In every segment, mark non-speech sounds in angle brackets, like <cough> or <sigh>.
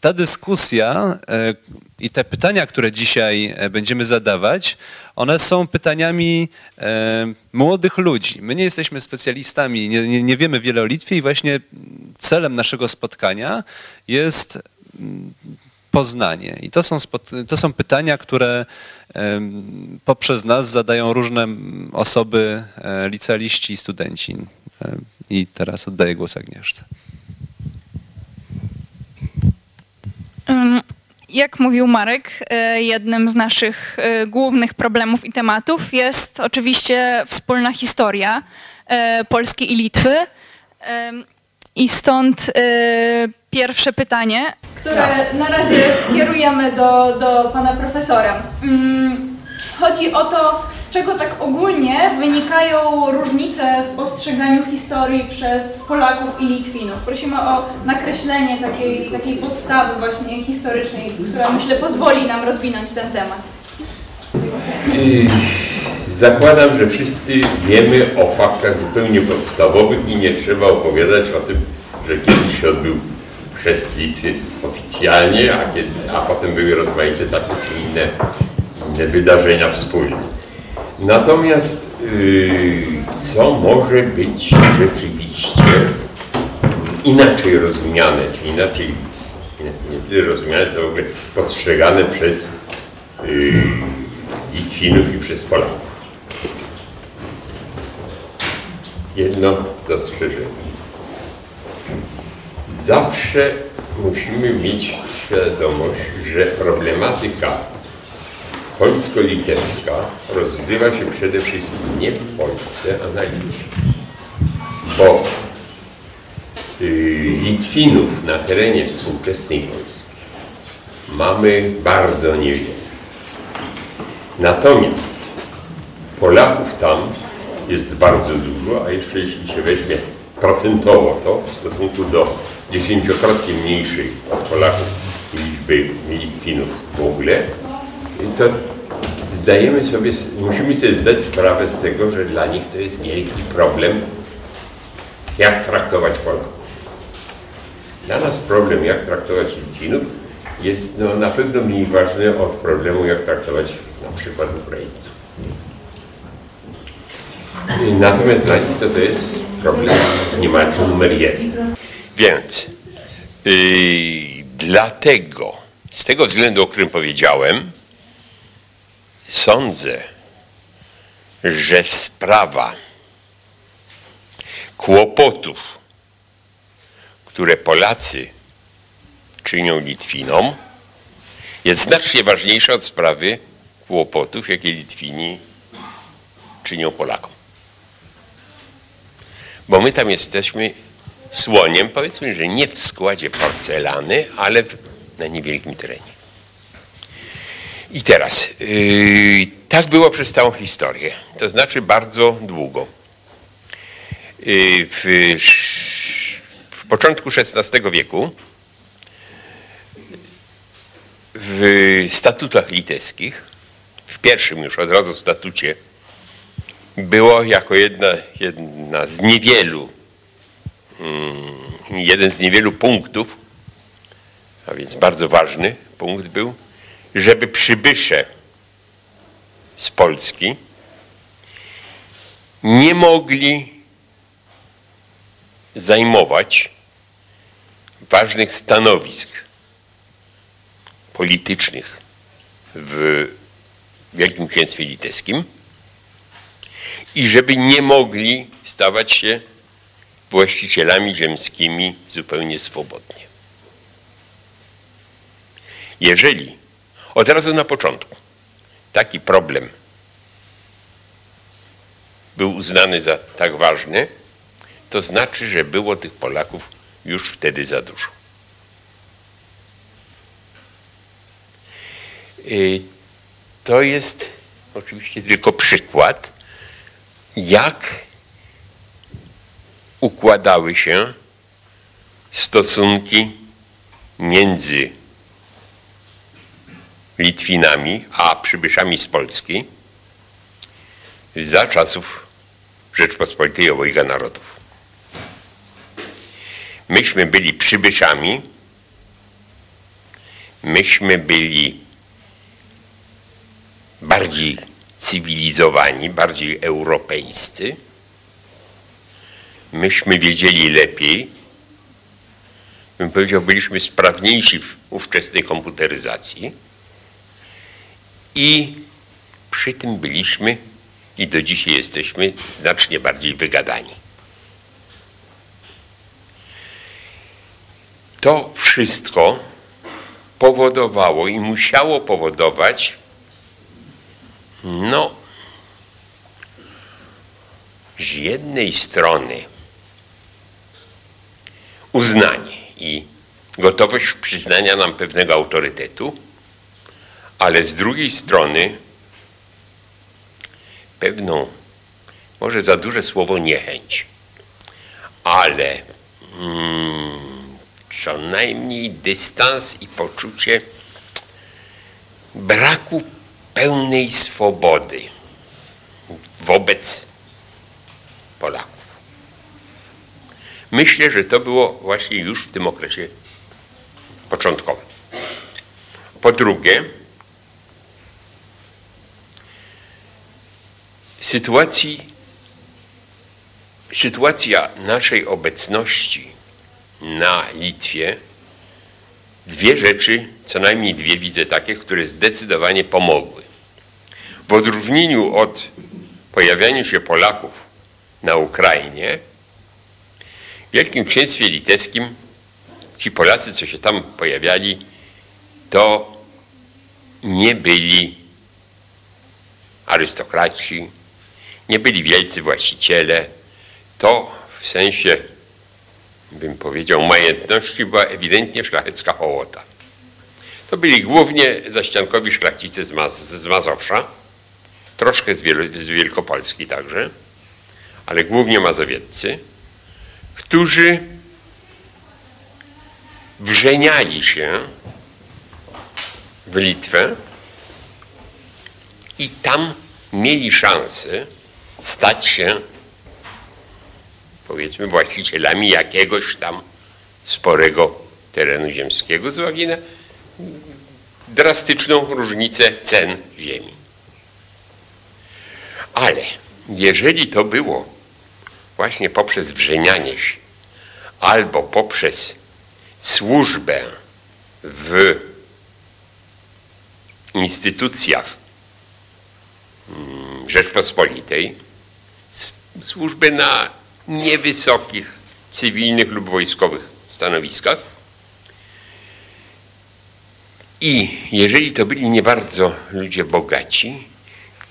ta dyskusja e, i te pytania, które dzisiaj e, będziemy zadawać, one są pytaniami e, młodych ludzi. My nie jesteśmy specjalistami, nie, nie, nie wiemy wiele o Litwie i właśnie celem naszego spotkania jest mm, poznanie. I to są, to są pytania, które poprzez nas zadają różne osoby, licealiści i studenci. I teraz oddaję głos Agnieszce. Jak mówił Marek, e, jednym z naszych e, głównych problemów i tematów jest oczywiście wspólna historia e, Polski i Litwy. I stąd pierwsze pytanie, które na razie skierujemy do, do pana profesora. Mm, chodzi o to, z czego tak ogólnie wynikają różnice w postrzeganiu historii przez Polaków i Litwinów. Prosimy o nakreślenie takiej, takiej podstawy właśnie historycznej, która myślę pozwoli nam rozwinąć ten temat. Zakładam, że wszyscy wiemy o faktach zupełnie podstawowych i nie trzeba opowiadać o tym, że kiedyś się odbył chrzest Litwy oficjalnie, a, kiedy, a potem były rozmaite takie czy inne, inne wydarzenia wspólne. Natomiast yy, co może być rzeczywiście inaczej rozumiane, czy inaczej nie, tyle rozumiane, co w ogóle postrzegane przez yy, Litwinów i przez Polaków. Jedno zastrzeżenie. Zawsze musimy mieć świadomość, że problematyka polsko-litewska rozgrywa się przede wszystkim nie w Polsce, a na Litwie. Bo y, Litwinów na terenie współczesnej Polski mamy bardzo niewiele. Natomiast Polaków tam jest bardzo dużo, a jeszcze jeśli się weźmie procentowo to w stosunku do dziesięciokrotnie mniejszej od Polaków liczby Litwinów w ogóle, to zdajemy sobie, musimy sobie zdać sprawę z tego, że dla nich to jest wielki problem, jak traktować Polaków. Dla nas problem, jak traktować Litwinów, jest no, na pewno mniej ważny od problemu, jak traktować na przykład Ukraińców. Natomiast dla nich to, to jest problem niemalże numer jeden. Więc yy, dlatego, z tego względu, o którym powiedziałem, Sądzę, że sprawa kłopotów, które Polacy czynią Litwinom, jest znacznie ważniejsza od sprawy kłopotów, jakie Litwini czynią Polakom. Bo my tam jesteśmy słoniem, powiedzmy, że nie w składzie porcelany, ale w, na niewielkim terenie. I teraz, yy, tak było przez całą historię, to znaczy bardzo długo. Yy, w, w początku XVI wieku w statutach litewskich, w pierwszym już od razu statucie, było jako jedna, jedna z niewielu, jeden z niewielu punktów, a więc bardzo ważny punkt był, żeby przybysze z Polski nie mogli zajmować ważnych stanowisk politycznych w Wielkim Księstwie Litewskim i żeby nie mogli stawać się właścicielami ziemskimi zupełnie swobodnie. Jeżeli od razu na początku. Taki problem był uznany za tak ważny, to znaczy, że było tych Polaków już wtedy za dużo. Y, to jest oczywiście tylko przykład, jak układały się stosunki między Litwinami, a przybyszami z Polski za czasów Rzeczpospolitej Obojga Narodów. Myśmy byli przybyszami, myśmy byli bardziej cywilizowani, bardziej europejscy. Myśmy wiedzieli lepiej. Bym powiedział, byliśmy sprawniejsi w ówczesnej komputeryzacji. I przy tym byliśmy i do dzisiaj jesteśmy znacznie bardziej wygadani. To wszystko powodowało i musiało powodować, no, z jednej strony uznanie i gotowość przyznania nam pewnego autorytetu, ale z drugiej strony pewną, może za duże słowo niechęć, ale mm, co najmniej dystans i poczucie braku pełnej swobody wobec Polaków. Myślę, że to było właśnie już w tym okresie początkowym. Po drugie, sytuacji, sytuacja naszej obecności na Litwie, dwie rzeczy, co najmniej dwie widzę takie, które zdecydowanie pomogły. W odróżnieniu od pojawiania się Polaków na Ukrainie, w Wielkim Księstwie Litewskim ci Polacy, co się tam pojawiali, to nie byli arystokraci, nie byli wielcy właściciele. To w sensie, bym powiedział, majętności była ewidentnie szlachecka hołota. To byli głównie zaściankowi szlachcicy z, Maz z Mazowsza, troszkę z, Wiel z Wielkopolski także, ale głównie mazowieccy, którzy wrzeniali się w Litwę i tam mieli szansę stać się, powiedzmy, właścicielami jakiegoś tam sporego terenu ziemskiego z uwagi na drastyczną różnicę cen ziemi. Ale jeżeli to było właśnie poprzez wrzenianie się albo poprzez służbę w instytucjach mm, Rzeczpospolitej, służbę na niewysokich cywilnych lub wojskowych stanowiskach. I jeżeli to byli nie bardzo ludzie bogaci,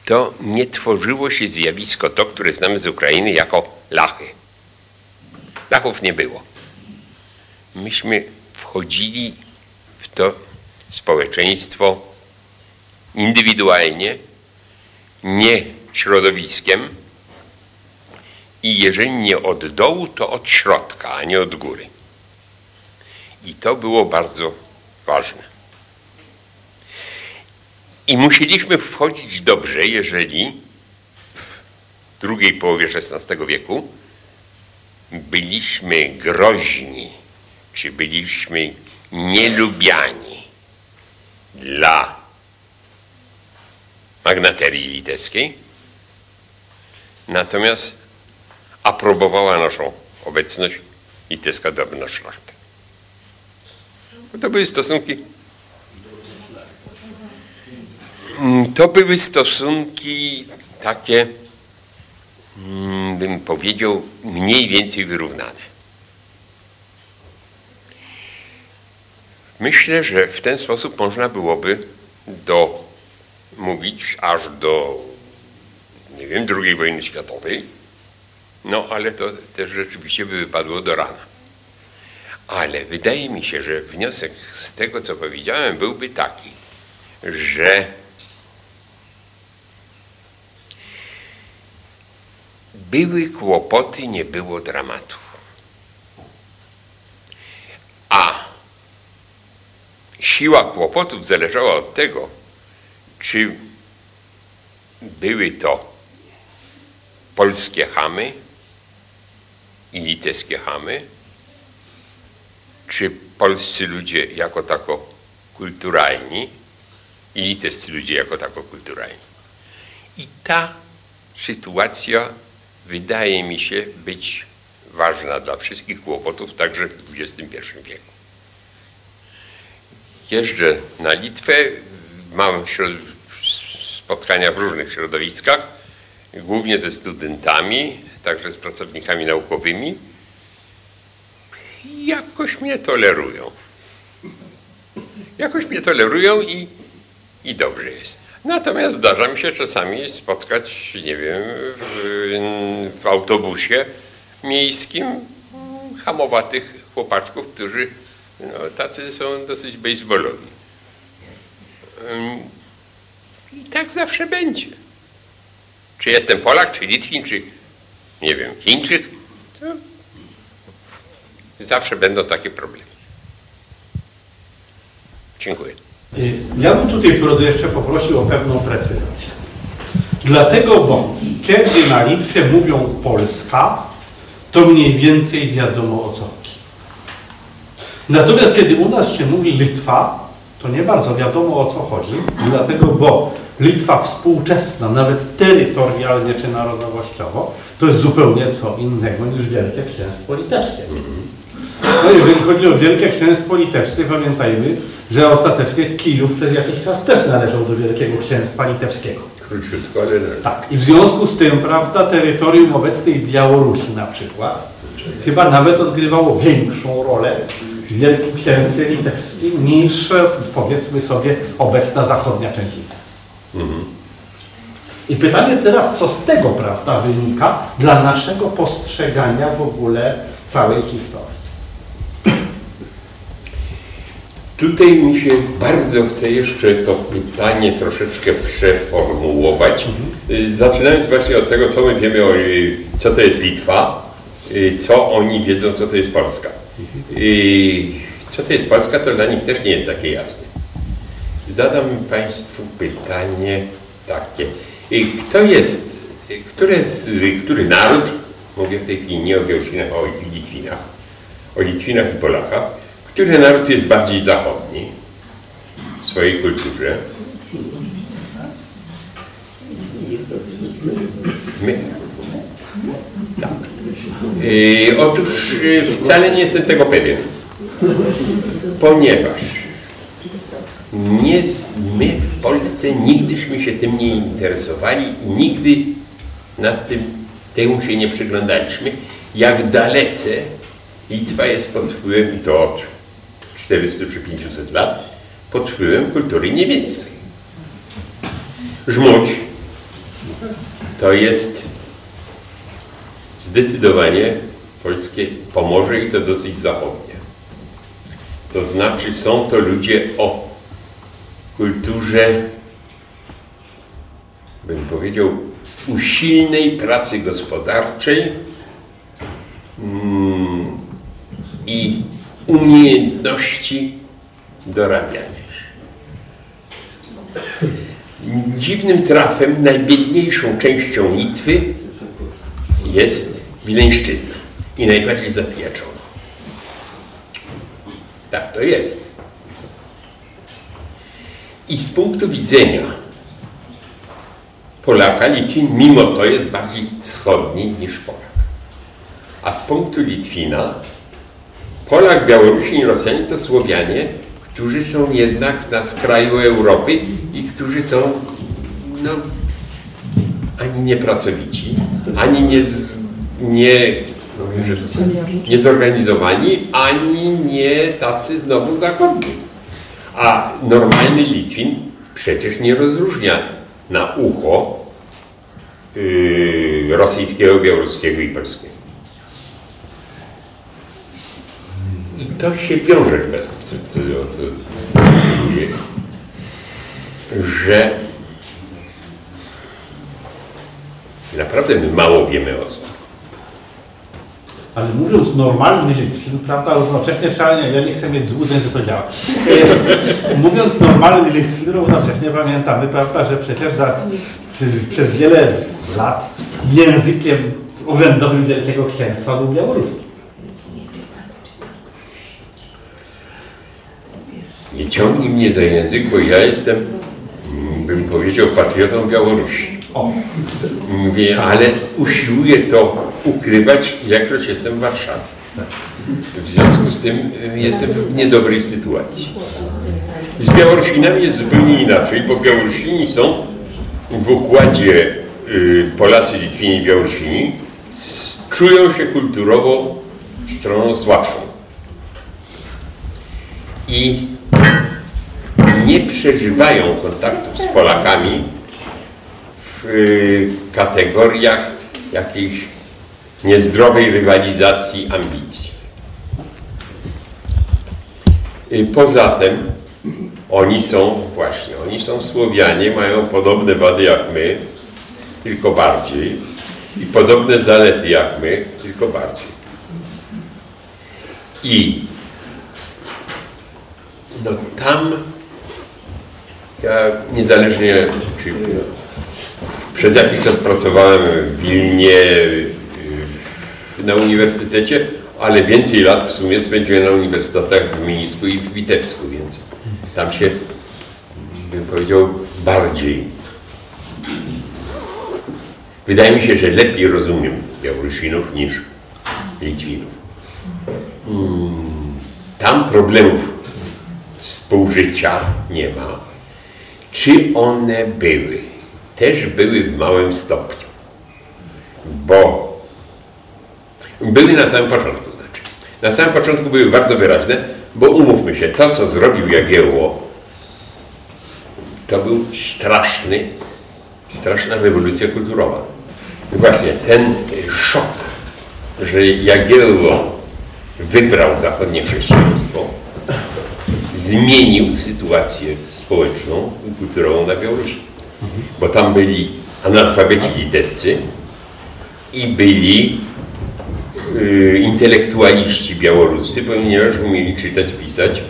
to nie tworzyło się zjawisko to, które znamy z Ukrainy jako lachy. Lachów nie było. Myśmy wchodzili w to społeczeństwo indywidualnie, nie środowiskiem i jeżeli nie od dołu, to od środka, a nie od góry. I to było bardzo ważne. I musieliśmy wchodzić dobrze, jeżeli drugiej połowie XVI wieku byliśmy groźni, czy byliśmy nielubiani dla magnaterii litewskiej, natomiast aprobowała naszą obecność litewska drobna szlachta. To były stosunki to były stosunki takie, mm, bym powiedział, mniej więcej wyrównane. Myślę, że w ten sposób można byłoby do, mówić aż do, nie wiem, II wojny światowej, no ale to też rzeczywiście by wypadło do rana. Ale wydaje mi się, że wniosek z tego, co powiedziałem, byłby taki, że były kłopoty, nie było dramatów. A siła kłopotów zależała od tego, czy były to polskie chamy i litewskie chamy, czy polscy ludzie jako tako kulturalni i litewscy ludzie jako tako kulturalni. I ta sytuacja wydaje mi się być ważna dla wszystkich kłopotów, także w XXI wieku. Jeżdżę na Litwę, mam spotkania w różnych środowiskach, głównie ze studentami, także z pracownikami naukowymi. Jakoś mnie tolerują. Jakoś mnie tolerują i, i dobrze jest. Natomiast zdarza mi się czasami spotkać, nie wiem, w, w autobusie miejskim hamowatych chłopaczków, którzy no, tacy są dosyć baseballowi. I tak zawsze będzie. Czy jestem Polak, czy Litwin, czy nie wiem, Chińczyk, to zawsze będą takie problemy. Dziękuję. Y, Ja bym tutaj jeszcze poprosił o pewną precyzację. Dlatego, bo kiedy na Litwie mówią Polska, to mniej więcej wiadomo o co chodzi. Natomiast kiedy u nas się mówi Litwa, to nie bardzo wiadomo o co chodzi, dlatego, bo Litwa współczesna, nawet terytorialnie czy narodowościowo, to jest zupełnie co innego niż Wielkie Księstwo Litewskie. No jeżeli chodzi o Wielkie Księstwo Litewskie, pamiętajmy, że ostatecznie Kijów przez jakiś czas też należał do Wielkiego Księstwa Litewskiego. Króciutko, ale Tak, i w związku z tym, prawda, terytorium obecnej Białorusi na przykład, chyba nawet odgrywało większą rolę w Wielkim Księstwie Litewskim niż, powiedzmy sobie, obecna zachodnia część Litwy. I pytanie teraz, co z tego, prawda, wynika dla naszego postrzegania w ogóle całej historii. Tutaj mi się bardzo chce jeszcze to pytanie troszeczkę przeformułować. Y, Zaczynając właśnie od tego, co my wiemy o, y, co to jest Litwa, y, co oni wiedzą, co to jest Polska. Y, Co to jest Polska, to dla nich też nie jest takie jasne. Zadam Państwu pytanie takie. Y, Kto jest, y, które z, y, który naród, mówię w tej chwili nie o Białorusinach, a o Litwinach, o Litwinach i Polakach, który naród jest bardziej zachodni w swojej kulturze? My. Tak. Yy, otóż yy, wcale nie jestem tego pewien, ponieważ nie, my w Polsce nigdyśmy się tym nie interesowali i nigdy nad tym temu się nie przyglądaliśmy, jak dalece Litwa jest pod wpływem, i to 400 czy 500 lat, pod wpływem kultury niemieckiej. Żmudź to jest zdecydowanie polskie Pomorze i to dosyć zachodnie. To znaczy są to ludzie o kulturze, bym powiedział, usilnej pracy gospodarczej mm, i umiejętności dorabiania. Dziwnym trafem najbiedniejszą częścią Litwy jest Wileńszczyzna i najbardziej zapijaczona. Tak to jest. I z punktu widzenia Polaka Litwin mimo to jest bardziej wschodni niż Polak. A z punktu Litwina Polak, Białorusin i Rosjanie to Słowianie, którzy są jednak na skraju Europy i którzy są no, ani niepracowici, ani nie, z, nie, no, że, niezorganizowani, ani nie tacy znowu zachodni. A normalny Litwin przecież nie rozróżnia na ucho yy, rosyjskiego, białoruskiego i polskiego. I to się wiąże co, co, mówię, że naprawdę my mało wiemy o sobie. Ale mówiąc normalny Litwin, prawda, równocześnie nie, ja nie chcę mieć złudzeń, że to działa. <laughs> Mówiąc normalny Litwin, równocześnie pamiętamy, prawda, że przecież za, czy przez wiele lat językiem urzędowym Wielkiego Księstwa był białoruski. Nie ciągnij mnie za język, bo ja jestem, bym powiedział, patriotą Białorusi. O, Mówię, ale usiłuję to ukrywać, jakżeś jestem w Warszawie. W związku z tym y, jestem w niedobrej sytuacji. Z Białorusinami jest zupełnie inaczej, bo Białorusini są w układzie y, Polacy, Litwini, Białorusini s- czują się kulturowo stroną słabszą. I nie przeżywają kontaktów z Polakami w y, kategoriach jakiejś niezdrowej rywalizacji ambicji. Y, Poza tym oni są, właśnie, oni są Słowianie, mają podobne wady jak my, tylko bardziej i podobne zalety jak my, tylko bardziej. I no tam ja niezależnie czy przez jakiś czas pracowałem w Wilnie na uniwersytecie, ale więcej lat w sumie spędziłem na uniwersytetach w Mińsku i w Witebsku, więc tam się, bym powiedział, bardziej. Wydaje mi się, że lepiej rozumiem Białorusinów niż Litwinów. Mm, Tam problemów współżycia nie ma. Czy one były? Też były w małym stopniu. Bo były na samym początku, znaczy. Na samym początku były bardzo wyraźne, bo umówmy się, to co zrobił Jagiełło, to był straszny, straszna rewolucja kulturowa. I właśnie ten szok, że Jagiełło wybrał zachodnie chrześcijaństwo, zmienił sytuację społeczną i kulturową na Białorusi. Bo tam byli analfabeci litewscy i byli y, intelektualiści białoruscy, ponieważ umieli czytać, pisać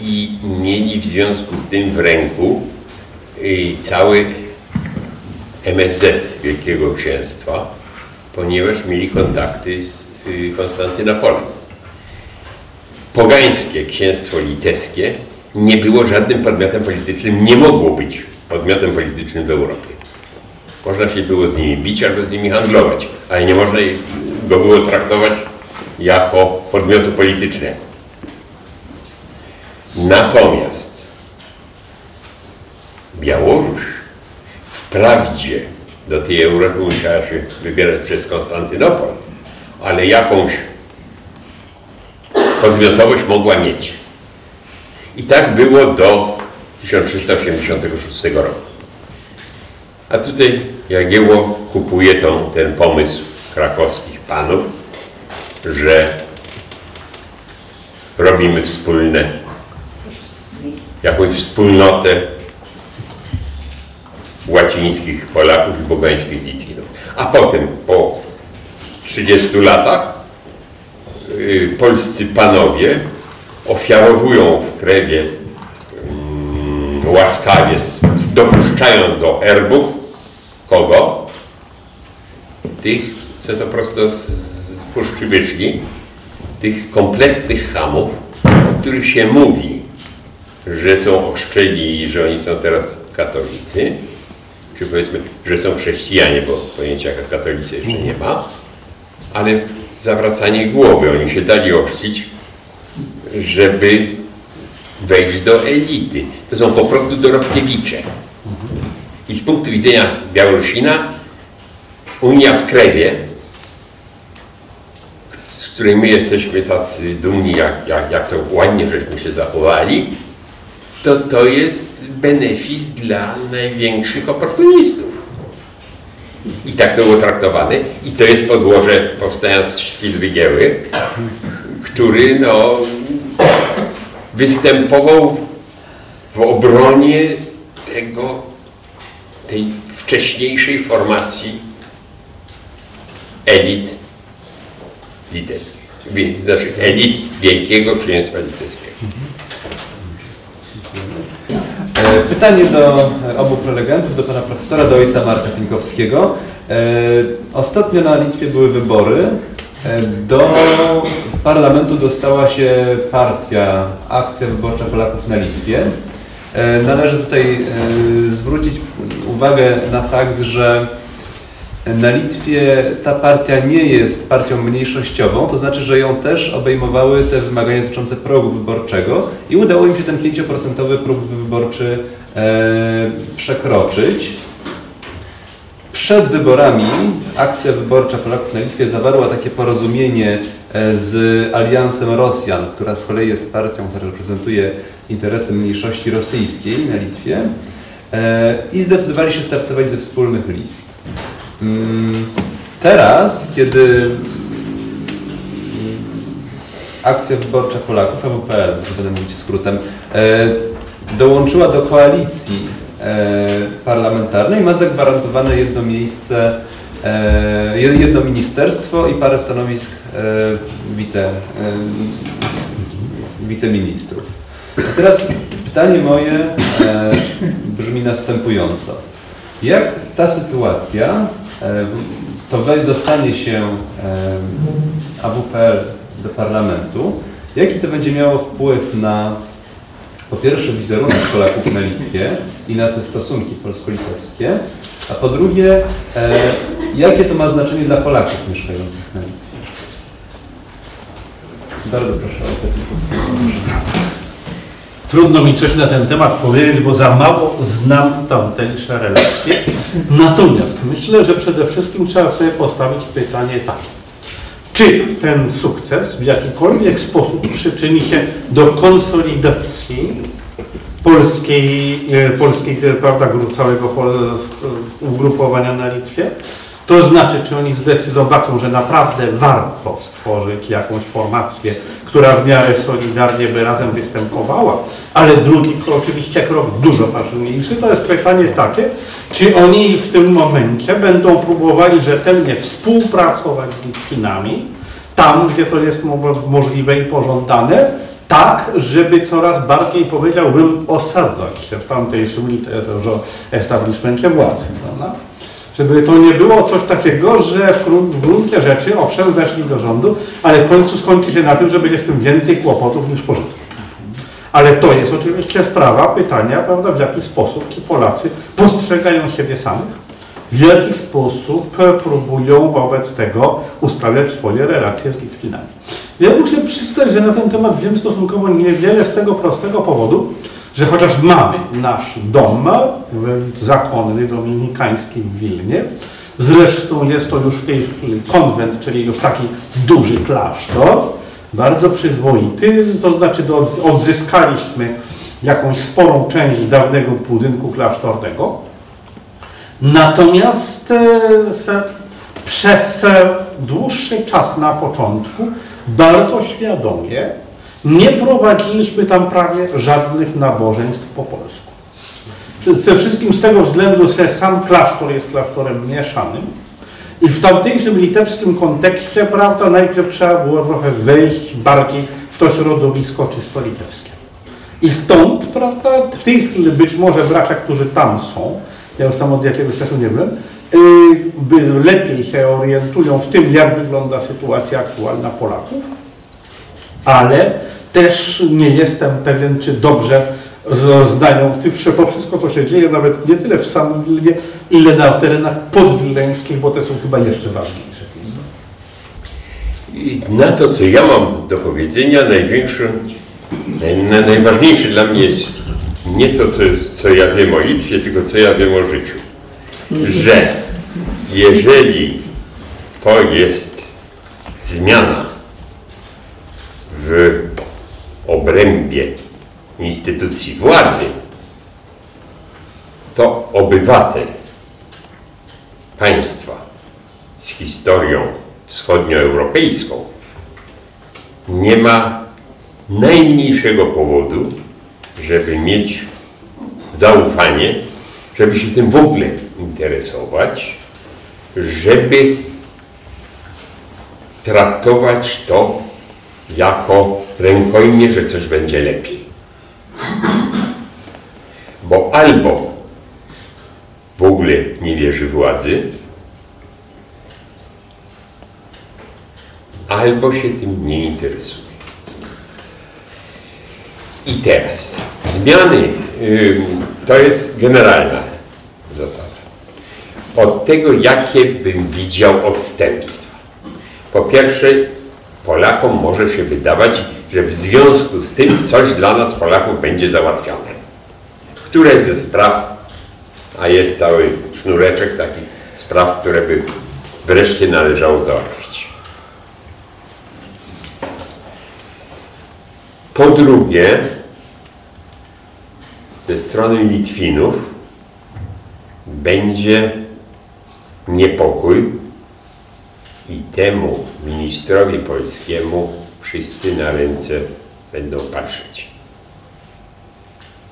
i mieli w związku z tym w ręku y, cały MSZ Wielkiego Księstwa, ponieważ mieli kontakty z y, Konstantynopolem pogańskie księstwo litewskie nie było żadnym podmiotem politycznym, nie mogło być podmiotem politycznym w Europie. Można się było z nimi bić albo z nimi handlować, ale nie można go było traktować jako podmiotu politycznego. Natomiast Białoruś wprawdzie do tej Europy musiała się wybierać przez Konstantynopol, ale jakąś podmiotowość mogła mieć. I tak było do 1386 roku. A tutaj Jagiełło kupuje tą, ten pomysł krakowskich panów, że robimy wspólne, jakąś wspólnotę łacińskich Polaków i pogańskich Litwinów. A potem, po 30 latach, polscy panowie ofiarowują w krewie mm, łaskawie, dopuszczają do erbów kogo? Tych, co to prosto z, puszczy wyszli, tych kompletnych hamów, o których się mówi, że są ochrzczeni i że oni są teraz katolicy, czy powiedzmy, że są chrześcijanie, bo pojęcia katolicy jeszcze nie ma, ale zawracanie głowy. Oni się dali ochrzcić, żeby wejść do elity. To są po prostu dorobkiewicze. I z punktu widzenia Białorusina Unia w krewie, z której my jesteśmy tacy dumni, jak, jak, jak to ładnie żeśmy się zachowali, to to jest benefis dla największych oportunistów. I tak to było traktowane. I to jest podłoże powstania Szpil Wygieły, który no, występował w obronie tego, tej wcześniejszej formacji elit litewskich. Znaczy elit Wielkiego Księstwa Litewskiego. E, Pytanie do obu prelegentów, do pana profesora, do ojca Marka Pinkowskiego. E, Ostatnio na Litwie były wybory. E, Do parlamentu dostała się partia Akcja Wyborcza Polaków na Litwie. Należy tutaj zwrócić uwagę na fakt, że na Litwie ta partia nie jest partią mniejszościową, to znaczy, że ją też obejmowały te wymagania dotyczące progu wyborczego i udało im się ten 5% próg wyborczy e, przekroczyć. Przed wyborami Akcja Wyborcza Polaków na Litwie zawarła takie porozumienie e, z Aliansem Rosjan, która z kolei jest partią, która reprezentuje interesy mniejszości rosyjskiej na Litwie e, i zdecydowali się startować ze wspólnych list. Mm, Teraz, kiedy Akcja Wyborcza Polaków, AWPL, będę mówić skrótem, e, dołączyła do koalicji e, parlamentarnej, ma zagwarantowane jedno miejsce, e, jedno ministerstwo i parę stanowisk wice, wiceministrów. A teraz pytanie moje brzmi następująco. Jak ta sytuacja, to wej- dostanie się e, AWPR do parlamentu, jaki to będzie miało wpływ na po pierwsze wizerunek Polaków na Litwie i na te stosunki polsko-litewskie, a po drugie, e, jakie to ma znaczenie dla Polaków mieszkających na Litwie? Bardzo proszę o takie podsumowanie. Trudno mi coś na ten temat powiedzieć, bo za mało znam tamtejsze relacje. Natomiast myślę, że przede wszystkim trzeba sobie postawić pytanie tak. Czy ten sukces w jakikolwiek sposób przyczyni się do konsolidacji polskiej, e, polskiej e, prawda, całego pol- ugrupowania na Litwie? To znaczy, czy oni zobaczą, że naprawdę warto stworzyć jakąś formację, która w miarę solidarnie by razem występowała, ale drugi oczywiście krok dużo ważniejszy, to jest pytanie takie, czy oni w tym momencie będą próbowali rzetelnie współpracować z Litwinami, tam, gdzie to jest mo- możliwe i pożądane, tak, żeby coraz bardziej, powiedziałbym, osadzać się w tamtejszym establishmencie władzy, prawda? Żeby to nie było coś takiego, że w grun- w gruncie rzeczy, owszem, weszli do rządu, ale w końcu skończy się na tym, że będzie z tym więcej kłopotów niż pożytku. Ale to jest oczywiście sprawa pytania, prawda, w jaki sposób ci Polacy postrzegają siebie samych, w jaki sposób próbują wobec tego ustawiać swoje relacje z Litwinami. Ja muszę przyznać, że na ten temat wiem stosunkowo niewiele z tego prostego powodu, że chociaż mamy nasz dom e, zakonny dominikański w Wilnie, zresztą jest to już w tej chwili konwent, czyli już taki duży klasztor, bardzo przyzwoity, to znaczy odzyskaliśmy jakąś sporą część dawnego budynku klasztornego. Natomiast e, przez e, dłuższy czas na początku bardzo świadomie nie prowadziliśmy tam prawie żadnych nabożeństw po polsku. Przede wszystkim z tego względu, że sam klasztor jest klasztorem mieszanym i w tamtejszym litewskim kontekście, prawda, najpierw trzeba było trochę wejść bardziej w to środowisko czysto litewskie. I stąd, prawda, w tej chwili być może bracia, którzy tam są, ja już tam od jakiegoś czasu nie byłem, yy, by lepiej się orientują w tym, jak wygląda sytuacja aktualna Polaków, ale też nie jestem pewien, czy dobrze z- znają ty- to wszystko, co się dzieje, nawet nie tyle w samym Wilnie, ile na terenach podwileńskich, bo te są chyba jeszcze ważniejsze. I na to, co ja mam do powiedzenia, największy, naj, naj- najważniejsze dla mnie jest nie to, co, co ja wiem o Litwie, tylko co ja wiem o życiu. Że jeżeli to jest zmiana w obrębie instytucji władzy, to obywatel państwa z historią wschodnioeuropejską nie ma najmniejszego powodu, żeby mieć zaufanie, żeby się tym w ogóle interesować, żeby traktować to jako rękojmie, że coś będzie lepiej. Bo albo w ogóle nie wierzy władzy, albo się tym nie interesuje. I teraz zmiany to jest generalna zasada. Od tego, jakie bym widział odstępstwa. Po pierwsze, Polakom może się wydawać, że w związku z tym coś dla nas Polaków będzie załatwione. Któreś ze spraw, a jest cały sznureczek takich spraw, które by wreszcie należało załatwić. Po drugie, ze strony Litwinów będzie niepokój i temu ministrowi polskiemu wszyscy na ręce będą patrzeć.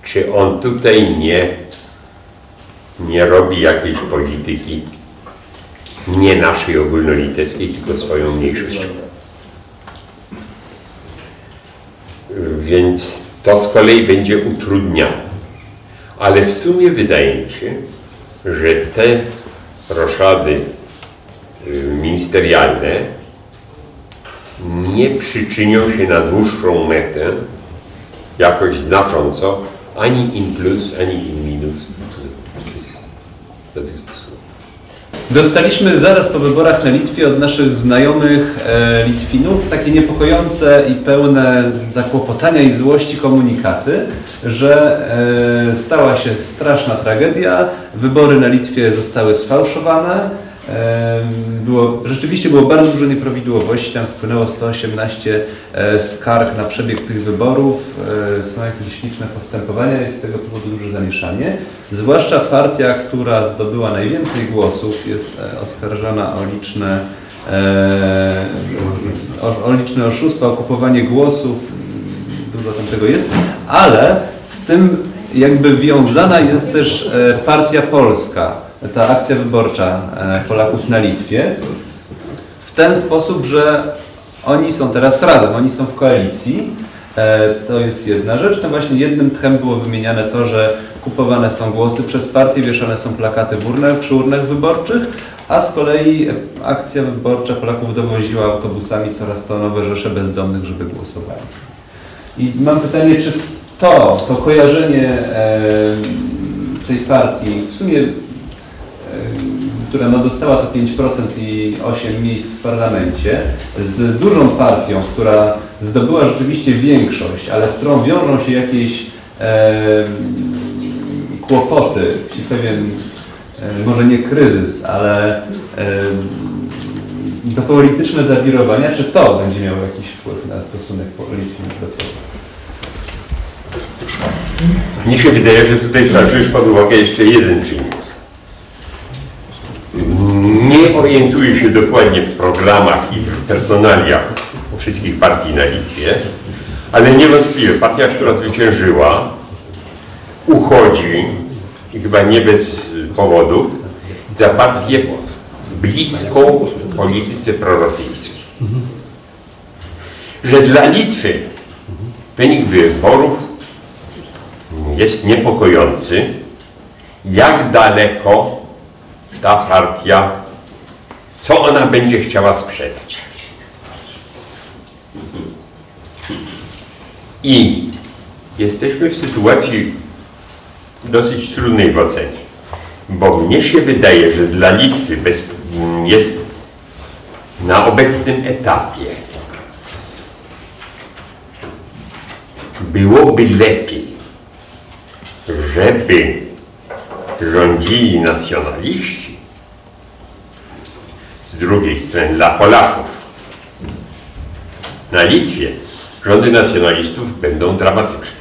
Czy on tutaj nie, nie robi jakiejś polityki nie naszej ogólnolitewskiej, tylko swoją mniejszością. Więc to z kolei będzie utrudniało. Ale w sumie wydaje mi się, że te roszady ministerialne nie przyczynią się na dłuższą metę jakoś znacząco ani in plus, ani in minus do tych stosunków. Dostaliśmy zaraz po wyborach na Litwie od naszych znajomych e, Litwinów takie niepokojące i pełne zakłopotania i złości komunikaty, że e, stała się straszna tragedia, wybory na Litwie zostały sfałszowane, było, rzeczywiście było bardzo dużo nieprawidłowości, tam wpłynęło 118 e, skarg na przebieg tych wyborów, e, są jakieś liczne postępowania, jest z tego powodu duże zamieszanie. Zwłaszcza partia, która zdobyła najwięcej głosów, jest e, oskarżona o liczne, o, o liczne oszustwa, o kupowanie głosów, dużo tam tego jest, ale z tym jakby wiązana jest też Partia Polska, ta akcja wyborcza e, Polaków na Litwie, w ten sposób, że oni są teraz razem, oni są w koalicji. E, To jest jedna rzecz. Tam właśnie jednym tchem było wymieniane to, że kupowane są głosy przez partię, wieszane są plakaty w urnach, przy urnach wyborczych, a z kolei akcja wyborcza Polaków dowoziła autobusami coraz to nowe rzesze bezdomnych, żeby głosowali. I mam pytanie, czy to, to kojarzenie e, tej partii, w sumie, która no dostała to 5% i 8 miejsc w parlamencie, z dużą partią, która zdobyła rzeczywiście większość, ale z którą wiążą się jakieś e, kłopoty i pewien, e, może nie kryzys, ale e, to polityczne zawirowania, czy to będzie miało jakiś wpływ na stosunek Litwinów do tego? Mnie się wydaje, że tutaj trzeba wziąć pod uwagę jeszcze jeden czynnik. Nie orientuję się dokładnie w programach i w personaliach wszystkich partii na Litwie, ale niewątpliwie partia, która zwyciężyła, uchodzi, i chyba nie bez powodu, za partię bliską polityce prorosyjskiej. Że dla Litwy wynik wyborów jest niepokojący, jak daleko ta partia, co ona będzie chciała sprzedać. I jesteśmy w sytuacji dosyć trudnej w ocenie, bo mnie się wydaje, że dla Litwy bez, jest na obecnym etapie byłoby lepiej, żeby rządzili nacjonaliści, z drugiej strony dla Polaków. Na Litwie rządy nacjonalistów będą dramatyczne,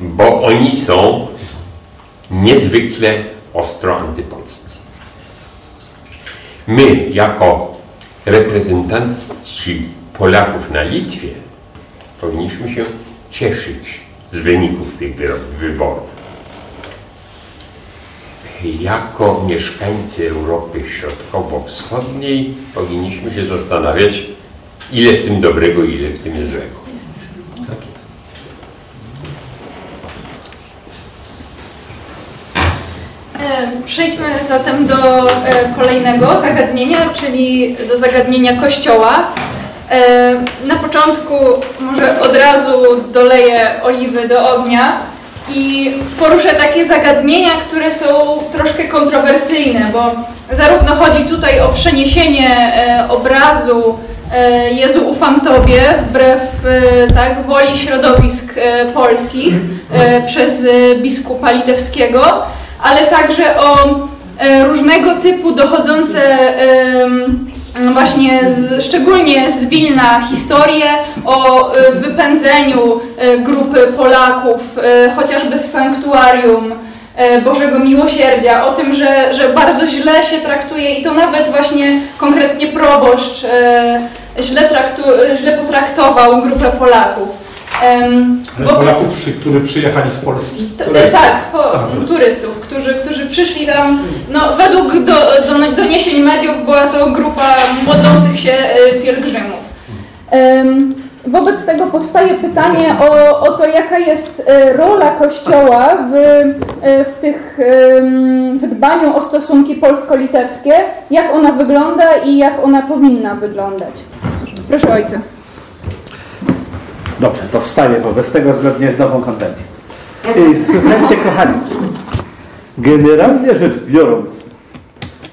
bo oni są niezwykle ostro antypolscy. My, jako reprezentanci Polaków na Litwie, powinniśmy się cieszyć z wyników tych wyborów. Jako mieszkańcy Europy Środkowo-Wschodniej powinniśmy się zastanawiać, ile w tym dobrego, ile w tym złego. E, Przejdźmy zatem do e, kolejnego zagadnienia, czyli do zagadnienia Kościoła. E, Na początku może od razu doleję oliwy do ognia i poruszę takie zagadnienia, które są troszkę kontrowersyjne, bo zarówno chodzi tutaj o przeniesienie e, obrazu e, Jezu ufam Tobie wbrew e, tak, woli środowisk polskich przez biskupa litewskiego, ale także o różnego typu dochodzące właśnie z, szczególnie z Wilna historię o e, wypędzeniu e, grupy Polaków, e, chociażby z sanktuarium Bożego Miłosierdzia, o tym, że, że bardzo źle się traktuje i to nawet właśnie konkretnie proboszcz źle, traktu, źle potraktował grupę Polaków. Ale wobec- Polaków, przy, którzy przyjechali z Polski? Turystów. tak, po, A, turystów. którzy, którzy przyszli tam, no według do, do, doniesień mediów była to grupa modlących się e, pielgrzymów. Wobec tego powstaje pytanie o, o to, jaka jest e, rola Kościoła w, e, w, tych, w dbaniu o stosunki polsko-litewskie, jak ona wygląda i jak ona powinna wyglądać. Proszę ojca. Dobrze, to wstaję wobec tego zgodnie z nową konwencją. Y, Słuchajcie, kochani, generalnie rzecz biorąc,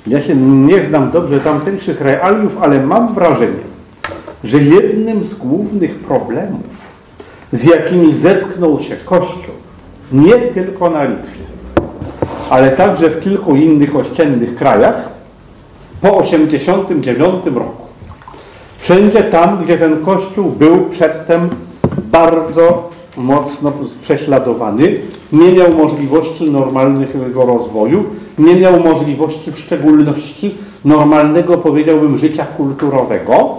ja się nie znam dobrze tamtejszych realiów, ale mam wrażenie, że jednym z głównych problemów, z jakimi zetknął się Kościół, nie tylko na Litwie, ale także w kilku innych ościennych krajach, po 1989 roku. Wszędzie tam, gdzie ten kościół był przedtem bardzo mocno prześladowany, nie miał możliwości normalnego rozwoju, nie miał możliwości w szczególności normalnego, powiedziałbym, życia kulturowego.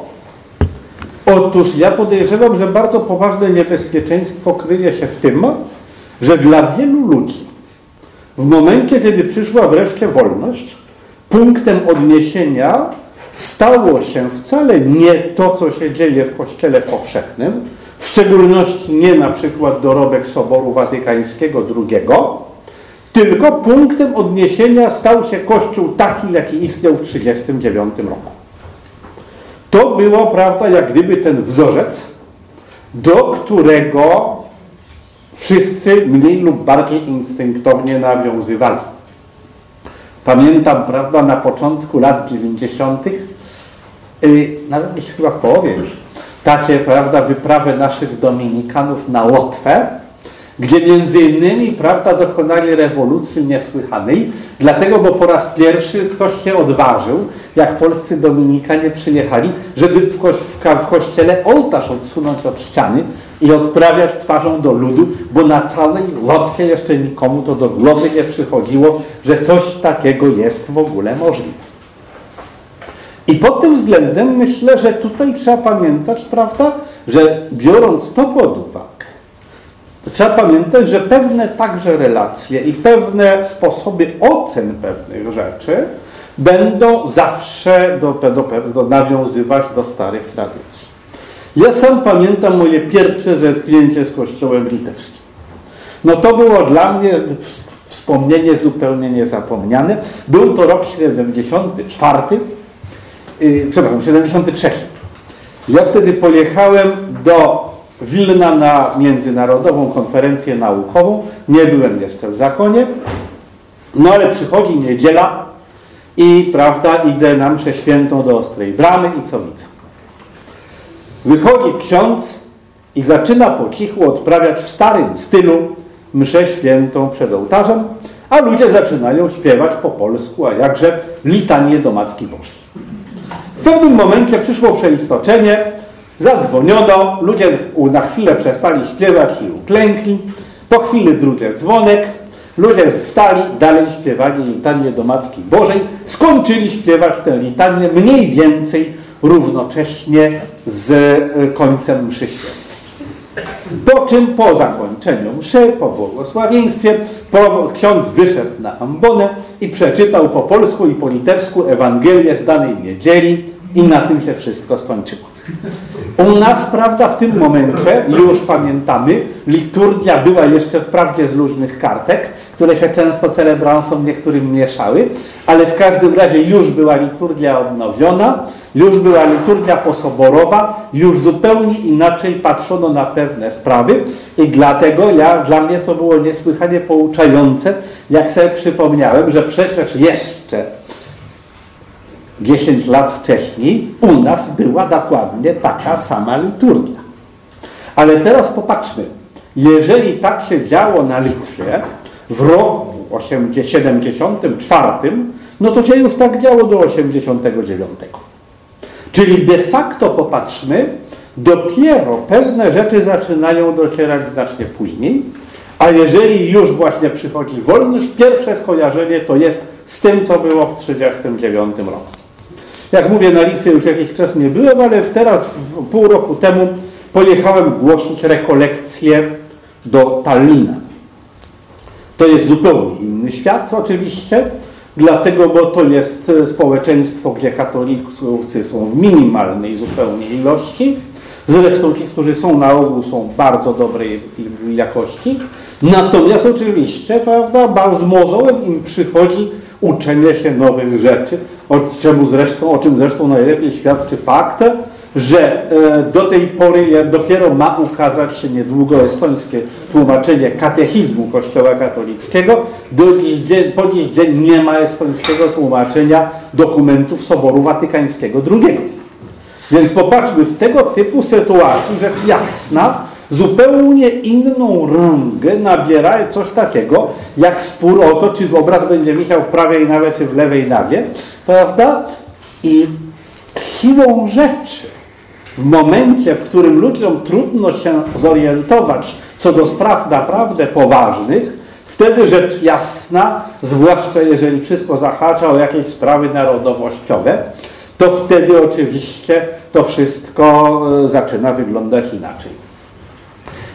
Otóż ja podejrzewam, że bardzo poważne niebezpieczeństwo kryje się w tym, że dla wielu ludzi w momencie, kiedy przyszła wreszcie wolność, punktem odniesienia stało się wcale nie to, co się dzieje w Kościele Powszechnym, w szczególności nie na przykład dorobek Soboru Watykańskiego II, tylko punktem odniesienia stał się Kościół taki, jaki istniał w 1939 roku. To było, prawda, jak gdyby ten wzorzec, do którego wszyscy mniej lub bardziej instynktownie nawiązywali. Pamiętam, prawda, na początku lat 90., yy, nawet chyba w połowie już, takie, prawda, wyprawę naszych Dominikanów na Łotwę, gdzie między innymi, prawda, dokonali rewolucji niesłychanej, dlatego, bo po raz pierwszy ktoś się odważył, jak polscy Dominikanie przyjechali, żeby w, ko w, w kościele ołtarz odsunąć od ściany i odprawiać twarzą do ludu, bo na całej Łotwie jeszcze nikomu to do głowy nie przychodziło, że coś takiego jest w ogóle możliwe. I pod tym względem myślę, że tutaj trzeba pamiętać, prawda, że biorąc to pod uwagę, trzeba pamiętać, że pewne także relacje i pewne sposoby ocen pewnych rzeczy będą zawsze do, do, do nawiązywać do starych tradycji. Ja sam pamiętam moje pierwsze zetknięcie z Kościołem litewskim. No to było dla mnie wspomnienie zupełnie niezapomniane. Był to rok 74, yy, przepraszam, 73. Ja wtedy pojechałem do Wilna na międzynarodową konferencję naukową. Nie byłem jeszcze w zakonie. No ale przychodzi niedziela i prawda, idę na mszę świętą do Ostrej Bramy i co widzę? Wychodzi ksiądz i zaczyna po cichu odprawiać w starym stylu mszę świętą przed ołtarzem, a ludzie zaczynają śpiewać po polsku, a jakże litanie do Matki Bożej. W pewnym momencie przyszło przeistoczenie, zadzwoniono, ludzie na chwilę przestali śpiewać i uklękli. Po chwili drugi dzwonek, ludzie wstali, dalej śpiewali litanię do Matki Bożej, skończyli śpiewać tę litanię mniej więcej równocześnie z e, końcem mszy świętej. Po czym po zakończeniu mszy, po błogosławieństwie, po, ksiądz wyszedł na ambonę i przeczytał po polsku i po litewsku Ewangelię z danej niedzieli i na tym się wszystko skończyło. U nas, prawda, w tym momencie, już pamiętamy, liturgia była jeszcze wprawdzie z luźnych kartek, które się często celebransom niektórym mieszały, ale w każdym razie już była liturgia odnowiona, już była liturgia posoborowa, już zupełnie inaczej patrzono na pewne sprawy i dlatego ja, dla mnie to było niesłychanie pouczające, jak sobie przypomniałem, że przecież jeszcze 10 lat wcześniej u nas była dokładnie taka sama liturgia. Ale teraz popatrzmy, jeżeli tak się działo na Litwie w roku 74, no to się już tak działo do 89. Czyli de facto popatrzmy, dopiero pewne rzeczy zaczynają docierać znacznie później, a jeżeli już właśnie przychodzi wolność, pierwsze skojarzenie to jest z tym, co było w 1939 roku. Jak mówię, na Litwie już jakiś czas nie byłem, ale teraz, pół roku temu, pojechałem głosić rekolekcje do Tallina. To jest zupełnie inny świat oczywiście, dlatego, bo to jest społeczeństwo, gdzie katolicy są w minimalnej zupełnie ilości. Zresztą ci, którzy są na ogół, są bardzo dobrej jakości. Natomiast oczywiście, prawda, z mozołem im przychodzi uczenie się nowych rzeczy, o, czemu zresztą, o czym zresztą najlepiej świadczy fakt, że e, do tej pory dopiero ma ukazać się niedługo estońskie tłumaczenie katechizmu Kościoła katolickiego. Do dziś dzień, po dziś dzień nie ma estońskiego tłumaczenia dokumentów Soboru Watykańskiego II. Więc popatrzmy, w tego typu sytuacji rzecz jasna, zupełnie inną rangę nabiera coś takiego, jak spór o to, czy obraz będzie wisiał w prawej nawie, czy w lewej nawie, prawda? I siłą rzeczy, w momencie, w którym ludziom trudno się zorientować co do spraw naprawdę poważnych, wtedy rzecz jasna, zwłaszcza jeżeli wszystko zahacza o jakieś sprawy narodowościowe, to wtedy oczywiście to wszystko e, zaczyna wyglądać inaczej.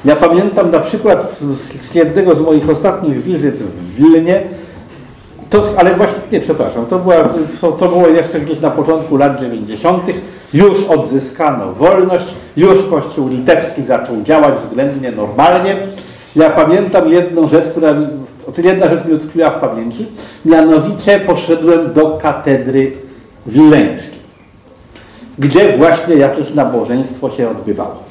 Ja pamiętam na przykład z, jednego z moich ostatnich wizyt w Wilnie, to, ale właśnie, nie, przepraszam, to, była, to było jeszcze gdzieś na początku lat 90. Już odzyskano wolność, już Kościół litewski zaczął działać względnie normalnie. Ja pamiętam jedną rzecz, która jedna rzecz mi utkwiła w pamięci, mianowicie poszedłem do katedry wileńskiej, gdzie właśnie jakieś nabożeństwo się odbywało.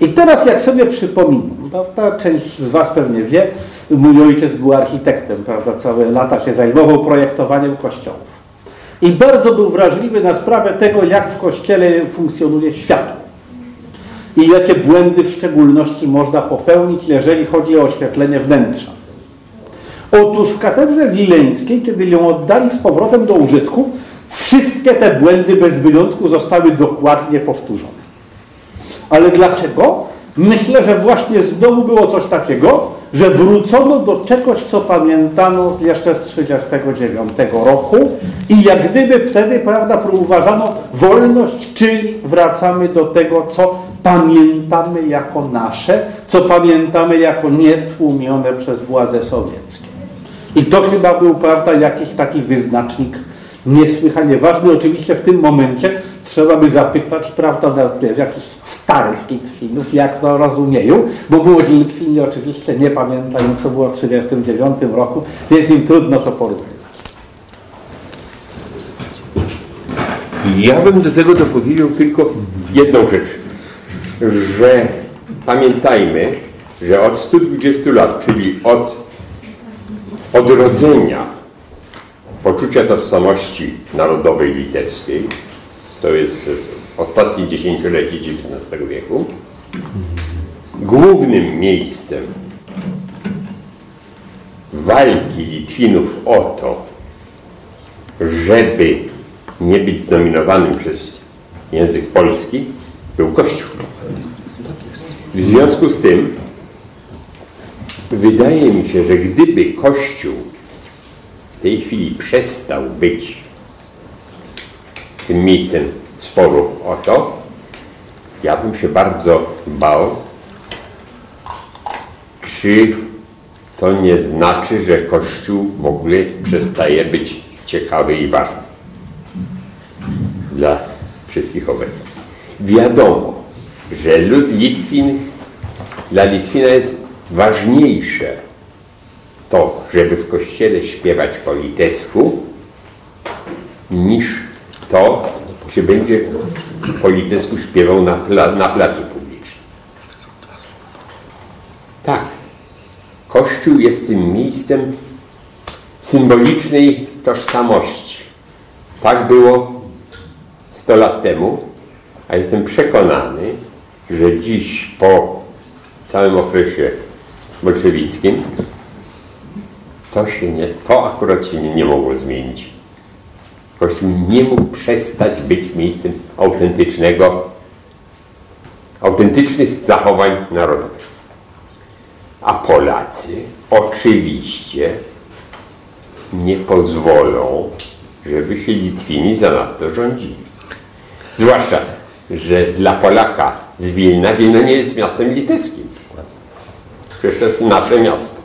I teraz jak sobie przypominam, prawda, część z Was pewnie wie, mój ojciec był architektem, prawda, całe lata się zajmował projektowaniem kościołów. I bardzo był wrażliwy na sprawę tego, jak w kościele funkcjonuje światło. I jakie błędy w szczególności można popełnić, jeżeli chodzi o oświetlenie wnętrza. Otóż w katedrze wileńskiej, kiedy ją oddali z powrotem do użytku, wszystkie te błędy bez wyjątku zostały dokładnie powtórzone. Ale dlaczego? Myślę, że właśnie znowu było coś takiego, że wrócono do czegoś, co pamiętano jeszcze z 1939 roku i jak gdyby wtedy, prawda, uważano wolność, czyli wracamy do tego, co pamiętamy jako nasze, co pamiętamy jako nietłumione przez władze sowieckie. I to chyba był, prawda, jakiś taki wyznacznik niesłychanie ważny. Oczywiście w tym momencie trzeba by zapytać, na jakichś starych Litwinów, jak to rozumieją, bo młodzi Litwini oczywiście nie pamiętają, co było w 1939 roku, więc im trudno to porównywać. Ja bym do tego dopowiedział tylko jedną rzecz, że pamiętajmy, że od 120 lat, czyli od odrodzenia poczucia tożsamości narodowej litewskiej, to jest ostatnie dziesięciolecie XIX wieku, głównym miejscem walki Litwinów o to, żeby nie być zdominowanym przez język polski, był Kościół. W związku z tym wydaje mi się, że gdyby Kościół w tej chwili przestał być tym miejscem sporu o to, ja bym się bardzo bał, czy to nie znaczy, że Kościół w ogóle przestaje być ciekawy i ważny dla wszystkich obecnych. Wiadomo, że lud Litwin, dla Litwina jest ważniejsze to, żeby w kościele śpiewać po litewsku, niż to, czy będzie po litewsku śpiewał na, pla, na placu publicznym. Tak. Kościół jest tym miejscem symbolicznej tożsamości. Tak było 100 lat temu, a jestem przekonany, że dziś po całym okresie bolszewickim to się nie, to akurat się nie, nie mogło zmienić. Kościół nie mógł przestać być miejscem autentycznego, autentycznych zachowań narodowych. A Polacy oczywiście nie pozwolą, żeby się Litwini zanadto rządzili. Zwłaszcza, że dla Polaka z Wilna, Wilno nie jest miastem litewskim. Przecież to jest nasze miasto.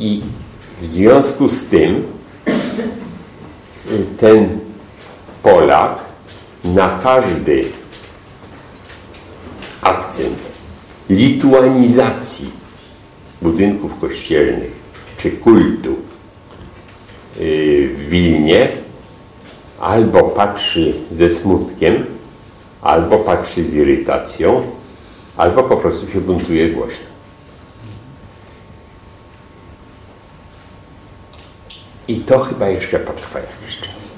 I w związku z tym ten Polak na każdy akcent lituanizacji budynków kościelnych czy kultu y, w Wilnie albo patrzy ze smutkiem, albo patrzy z irytacją, albo po prostu się buntuje głośno. I to chyba jeszcze potrwa jakiś czas.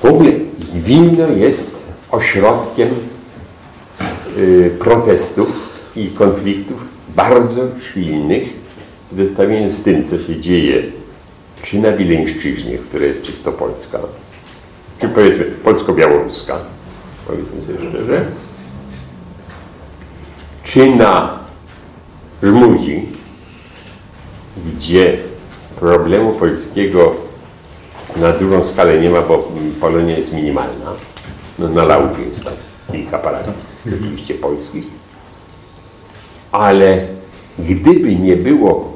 W ogóle Wilno jest ośrodkiem y, protestów i konfliktów bardzo silnych w zestawieniu z tym, co się dzieje czy na Wileńszczyźnie, która jest czysto polska, czy powiedzmy polsko-białoruska, powiedzmy sobie szczerze, czy na Żmudzi, gdzie problemu polskiego na dużą skalę nie ma, bo Polonia jest minimalna. No, na Laudzie jest tam kilka parafii, rzeczywiście polskich. Ale gdyby nie było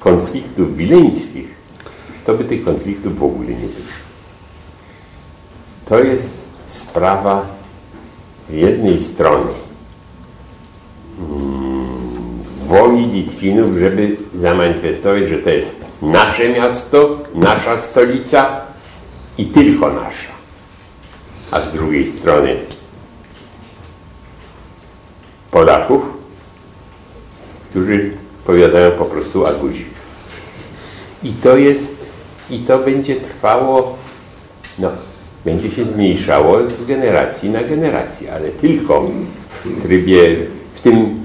konfliktów wileńskich, to by tych konfliktów w ogóle nie było. To jest sprawa z jednej strony mm, woli Litwinów, żeby zamanifestować, że to jest nasze miasto, nasza stolica i tylko nasza. A z drugiej strony Polaków, którzy powiadają po prostu a guzik. I to jest, i to będzie trwało, no, będzie się zmniejszało z generacji na generację, ale tylko w trybie, w tym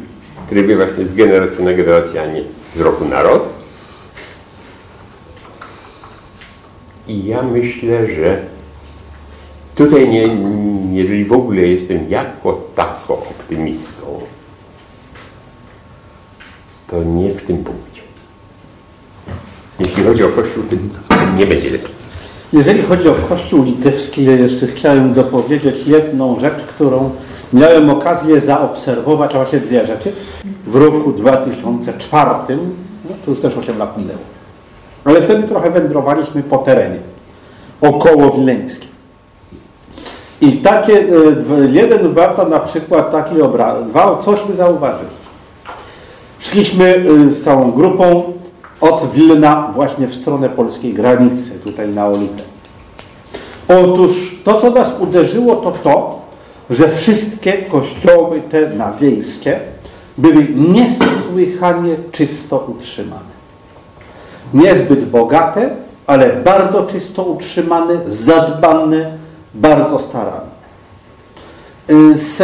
trybie właśnie z generacji na generację, a nie z roku na rok. I ja myślę, że tutaj nie, jeżeli w ogóle jestem jako tako optymistą, to nie w tym punkcie. Jeśli chodzi o Kościół, to nie będzie lepiej. Jeżeli chodzi o Kościół litewski, jeszcze chciałem dopowiedzieć jedną rzecz, którą miałem okazję zaobserwować, właśnie dwie rzeczy. W roku 2004, no to już też 8 lat minęło, ale wtedy trochę wędrowaliśmy po terenie około wileńskim. I takie, e, jeden warto na przykład taki obraz, dwa, cośmy zauważyli. Szliśmy e, z całą grupą od Wilna właśnie w stronę polskiej granicy, tutaj na Olitę. Otóż to, co nas uderzyło, to to, że wszystkie kościoły te nawiejskie były niesłychanie czysto utrzymane. Niezbyt bogate, ale bardzo czysto utrzymane, zadbane, bardzo starane. Z,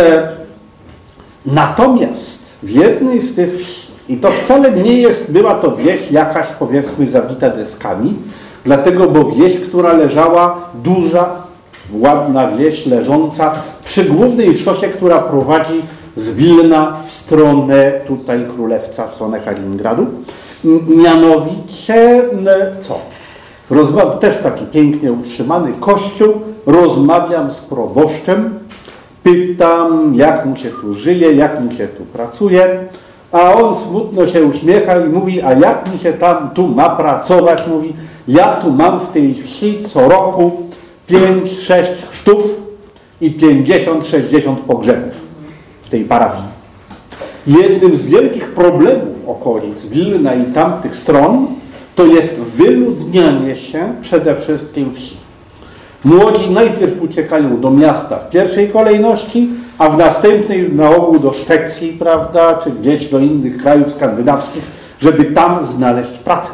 natomiast w jednej z tych wsi, i to wcale nie jest, była to wieś jakaś powiedzmy zabita deskami, dlatego, bo wieś, która leżała, duża, ładna wieś leżąca przy głównej szosie, która prowadzi z Wilna w stronę tutaj Królewca, w stronę Kaliningradu. Mianowicie, co? Rozmawiam, też taki pięknie utrzymany kościół, rozmawiam z proboszczem, pytam, jak mu się tu żyje, jak mu się tu pracuje, a on smutno się uśmiecha i mówi, a jak mi się tam tu ma pracować? Mówi, ja tu mam w tej wsi co roku 5-6 chrztów i 50-60 pogrzebów w tej parafii. jednym z wielkich problemów okolic Wilna i tamtych stron to jest wyludnianie się przede wszystkim wsi. Młodzi najpierw uciekają do miasta w pierwszej kolejności, a w następnej na ogół do Szwecji, prawda, czy gdzieś do innych krajów skandynawskich, żeby tam znaleźć pracę.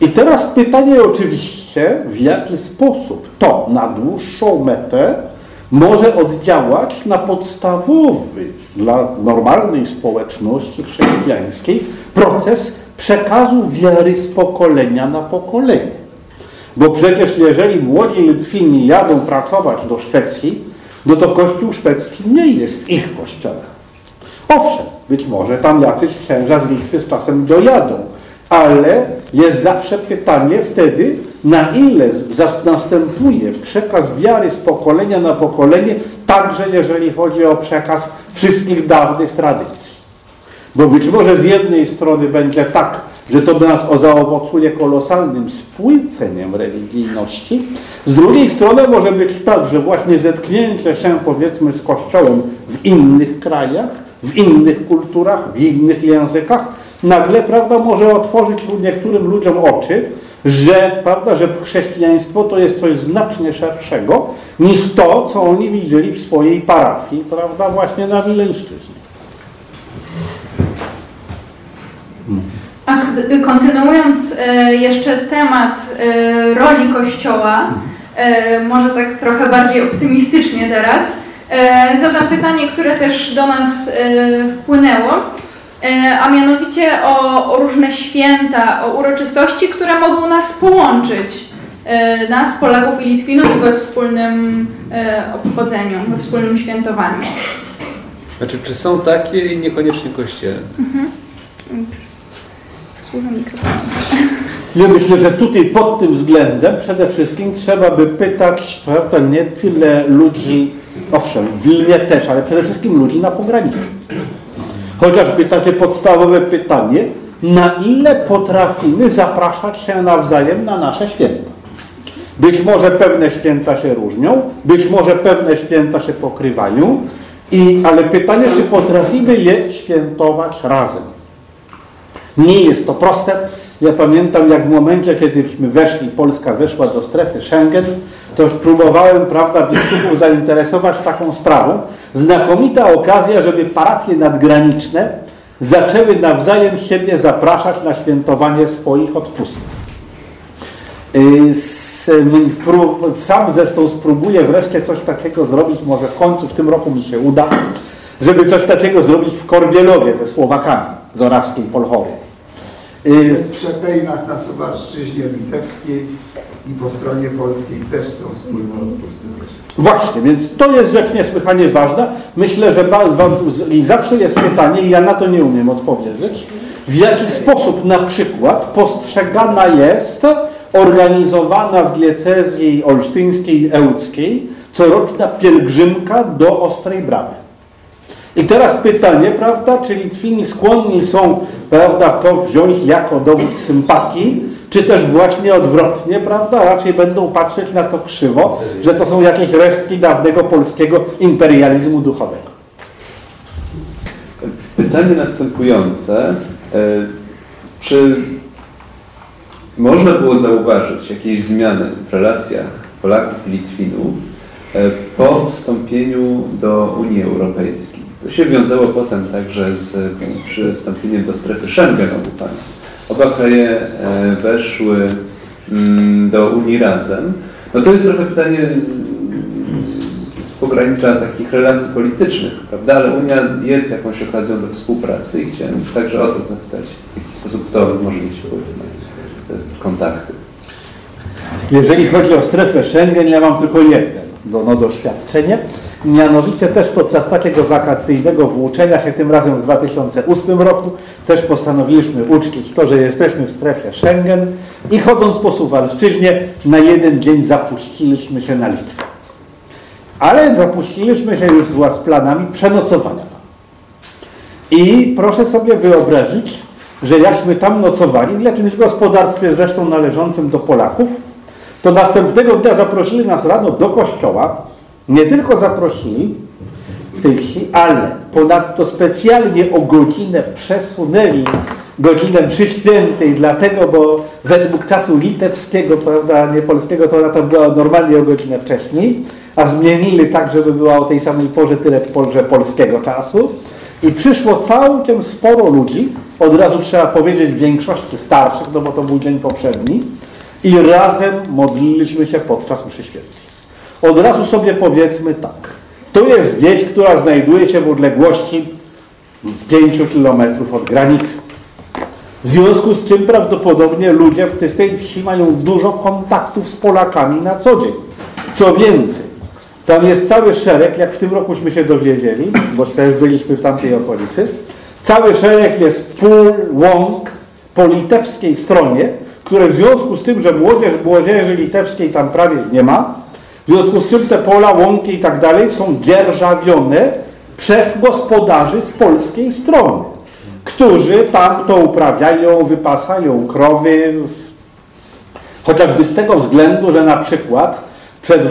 I teraz pytanie oczywiście, w jaki sposób to na dłuższą metę może oddziałać na podstawowy dla normalnej społeczności chrześcijańskiej proces przekazu wiary z pokolenia na pokolenie. Bo przecież jeżeli młodzi Litwini jadą pracować do Szwecji, no to Kościół szwedzki nie jest ich kościołem. Owszem, być może tam jacyś księża z Litwy z czasem dojadą, ale jest zawsze pytanie wtedy, na ile następuje przekaz wiary z pokolenia na pokolenie, także jeżeli chodzi o przekaz wszystkich dawnych tradycji. Bo być może z jednej strony będzie tak, że to nas zaowocuje kolosalnym spłyceniem religijności, z drugiej strony może być tak, że właśnie zetknięcie się powiedzmy z Kościołem w innych krajach, w innych kulturach, w innych językach, nagle prawda, może otworzyć niektórym ludziom oczy, że, prawda, że chrześcijaństwo to jest coś znacznie szerszego niż to, co oni widzieli w swojej parafii, prawda, właśnie na Wileńszczyźnie. Ach, kontynuując e, jeszcze temat e, roli Kościoła, e, może tak trochę bardziej optymistycznie teraz, zadam pytanie, które też do nas wpłynęło, a mianowicie o, o różne święta, o uroczystości, które mogą nas połączyć, nas, Polaków i Litwinów we wspólnym obchodzeniu, we wspólnym świętowaniu. Znaczy, czy są takie i niekoniecznie kościele? Mhm. Słucham mikrofonu. Ja myślę, że tutaj pod tym względem przede wszystkim trzeba by pytać, prawda, nie tyle ludzi, owszem, w Wilnie też, ale przede wszystkim ludzi na pograniczu. Chociażby takie podstawowe pytanie, na ile potrafimy zapraszać się nawzajem na nasze święta. Być może pewne święta się różnią, być może pewne święta się pokrywają, i, ale pytanie, czy potrafimy je świętować razem. Nie jest to proste. Ja pamiętam, jak w momencie, kiedyśmy weszli, Polska weszła do strefy Schengen, to próbowałem, prawda, biskupów zainteresować taką sprawą. Znakomita okazja, żeby parafie nadgraniczne zaczęły nawzajem siebie zapraszać na świętowanie swoich odpustów. Y, sam zresztą spróbuję wreszcie coś takiego zrobić, może w końcu w tym roku mi się uda, żeby coś takiego zrobić w Korbielowie ze Słowakami z Orawskiej Polchowy. Jest w Szepejnach na Suwalszczyźnie Litewskiej i po stronie polskiej też są wspólne. Właśnie, więc to jest rzecz niesłychanie ważna. Myślę, że zawsze jest pytanie, i ja na to nie umiem odpowiedzieć, w jaki sposób na przykład postrzegana jest organizowana w diecezji olsztyńskiej i ełckiej coroczna pielgrzymka do Ostrej Bramy. I teraz pytanie, prawda, czy Litwini skłonni są, prawda, to wziąć jako dowód sympatii, czy też właśnie odwrotnie, prawda, raczej będą patrzeć na to krzywo, że to są jakieś resztki dawnego polskiego imperializmu duchowego. Pytanie następujące. E, czy można było zauważyć jakieś zmiany w relacjach Polaków i Litwinów e, po wstąpieniu do Unii Europejskiej? To się wiązało potem także z przystąpieniem do strefy Schengen obu państw. Oba kraje e, weszły mm, do Unii razem. No to jest trochę pytanie mm, z pogranicza takich relacji politycznych, prawda? Ale Unia jest jakąś okazją do współpracy i chciałem także o to zapytać, w jaki sposób to może mieć wpływ na te kontakty. Jeżeli chodzi o strefę Schengen, ja mam tylko jeden do, no, doświadczenie. Mianowicie też podczas takiego wakacyjnego włóczenia się, tym razem w 2008 roku, też postanowiliśmy uczcić to, że jesteśmy w strefie Schengen i chodząc po Suwalszczyźnie na jeden dzień zapuściliśmy się na Litwę. Ale zapuściliśmy się już z planami przenocowania tam. I proszę sobie wyobrazić, że jakśmy tam nocowali, w jakimś gospodarstwie zresztą należącym do Polaków, to następnego dnia zaprosili nas rano do kościoła, nie tylko zaprosili, w tej wsi, ale ponadto specjalnie o godzinę przesunęli godzinę przy świętej, dlatego, bo według czasu litewskiego, prawda, nie polskiego, to ona tam była normalnie o godzinę wcześniej, a zmienili tak, żeby była o tej samej porze tyle porze polskiego czasu. I przyszło całkiem sporo ludzi, od razu trzeba powiedzieć większości starszych, no bo to był dzień poprzedni, i razem modliliśmy się podczas mszy świętej. Od razu sobie powiedzmy tak. To jest wieś, która znajduje się w odległości 5 kilometrów od granicy. W związku z czym prawdopodobnie ludzie w tej- wsi mają dużo kontaktów z Polakami na co dzień. Co więcej, tam jest cały szereg, jak w tym rokuśmy się dowiedzieli, bo też byliśmy w tamtej okolicy, cały szereg jest pól, łąk po litewskiej stronie, które w związku z tym, że młodzież, młodzieży litewskiej tam prawie nie ma, w związku z czym te pola, łąki i tak dalej są dzierżawione przez gospodarzy z polskiej strony, którzy tam to uprawiają, wypasają krowy, z, chociażby z tego względu, że na przykład przed,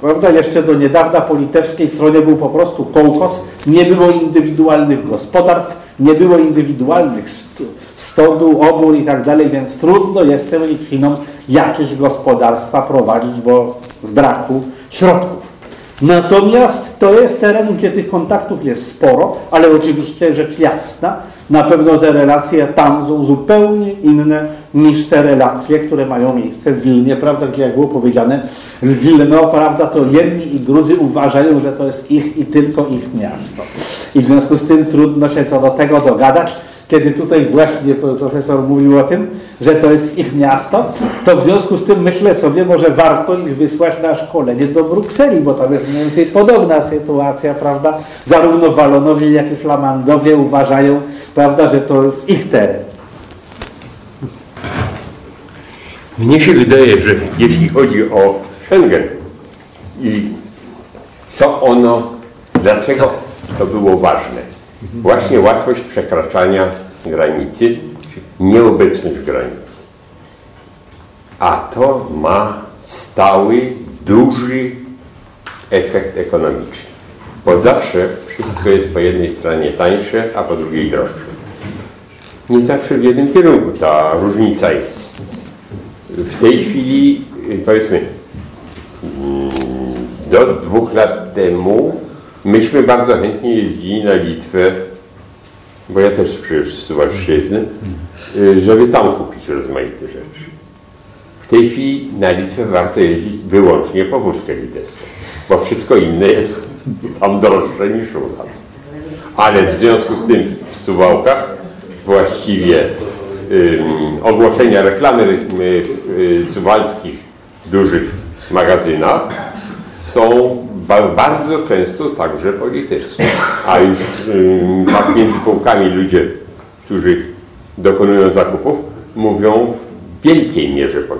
prawda, jeszcze do niedawna po litewskiej stronie był po prostu kołkos, nie było indywidualnych gospodarstw, nie było indywidualnych stodół, obór i tak dalej, więc trudno jest tym Litwinom jakieś gospodarstwa prowadzić, bo z braku środków. Natomiast to jest teren, gdzie tych kontaktów jest sporo, ale oczywiście rzecz jasna, na pewno te relacje tam są zupełnie inne niż te relacje, które mają miejsce w Wilnie, prawda, gdzie jak było powiedziane, Wilno, prawda, to jedni i drudzy uważają, że to jest ich i tylko ich miasto. I w związku z tym trudno się co do tego dogadać. Kiedy tutaj właśnie profesor mówił o tym, że to jest ich miasto, to w związku z tym myślę sobie, może warto ich wysłać na szkolenie do Brukseli, bo tam jest mniej więcej podobna sytuacja, prawda? Zarówno Walonowie, jak i Flamandowie uważają, prawda, że to jest ich teren. Mnie się wydaje, że jeśli chodzi o Schengen i co ono, dlaczego to było ważne? Właśnie łatwość przekraczania granicy, nieobecność granic. A to ma stały, duży efekt ekonomiczny. Bo zawsze wszystko jest po jednej stronie tańsze, a po drugiej droższe. Nie zawsze w jednym kierunku ta różnica jest. W tej chwili, y, powiedzmy, mm, do dwóch lat temu myśmy bardzo chętnie jeździli na Litwę, bo ja też przecież z Suwalszczyzny, y, żeby tam kupić rozmaite rzeczy. W tej chwili na Litwę warto jeździć wyłącznie po wódkę litewską, bo wszystko inne jest tam droższe niż u nas. Ale w związku z tym w Suwałkach właściwie ym, ogłoszenia reklamy y, w y, suwalskich dużych magazynach są bardzo często także po litewsku. A już tak między półkami ludzie, którzy dokonują zakupów, mówią w wielkiej mierze po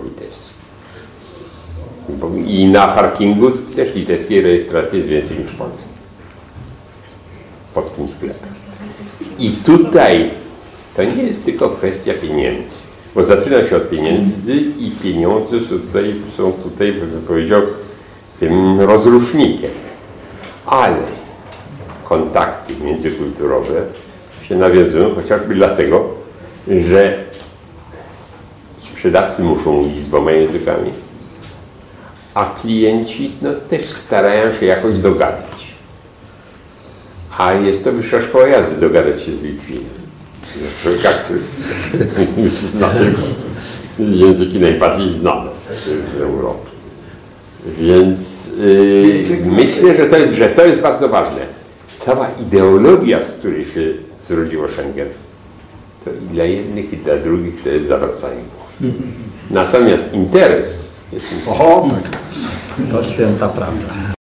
I na parkingu też litewskiej rejestracji jest więcej niż w Polsce. Pod tym sklepem. I tutaj to nie jest tylko kwestia pieniędzy, bo zaczyna się od pieniędzy i pieniądze tutaj, są tutaj bym powiedział, tym rozrusznikiem. Ale kontakty międzykulturowe się nawiązują chociażby dlatego, że sprzedawcy muszą mówić dwoma językami, a klienci no, też starają się jakoś dogadać. A jest to wyższa szkoła jazdy dogadać się z Litwinem. Człowieka, który <laughs> zna tylko języki najbardziej znane w Europie. Więc yy, myślę, że to, jest, że to jest bardzo ważne. Cała ideologia, z której się zrodziło Schengen, to i dla jednych, i dla drugich to jest zawracanie głowy. Natomiast interes jest interes. O, to święta prawda.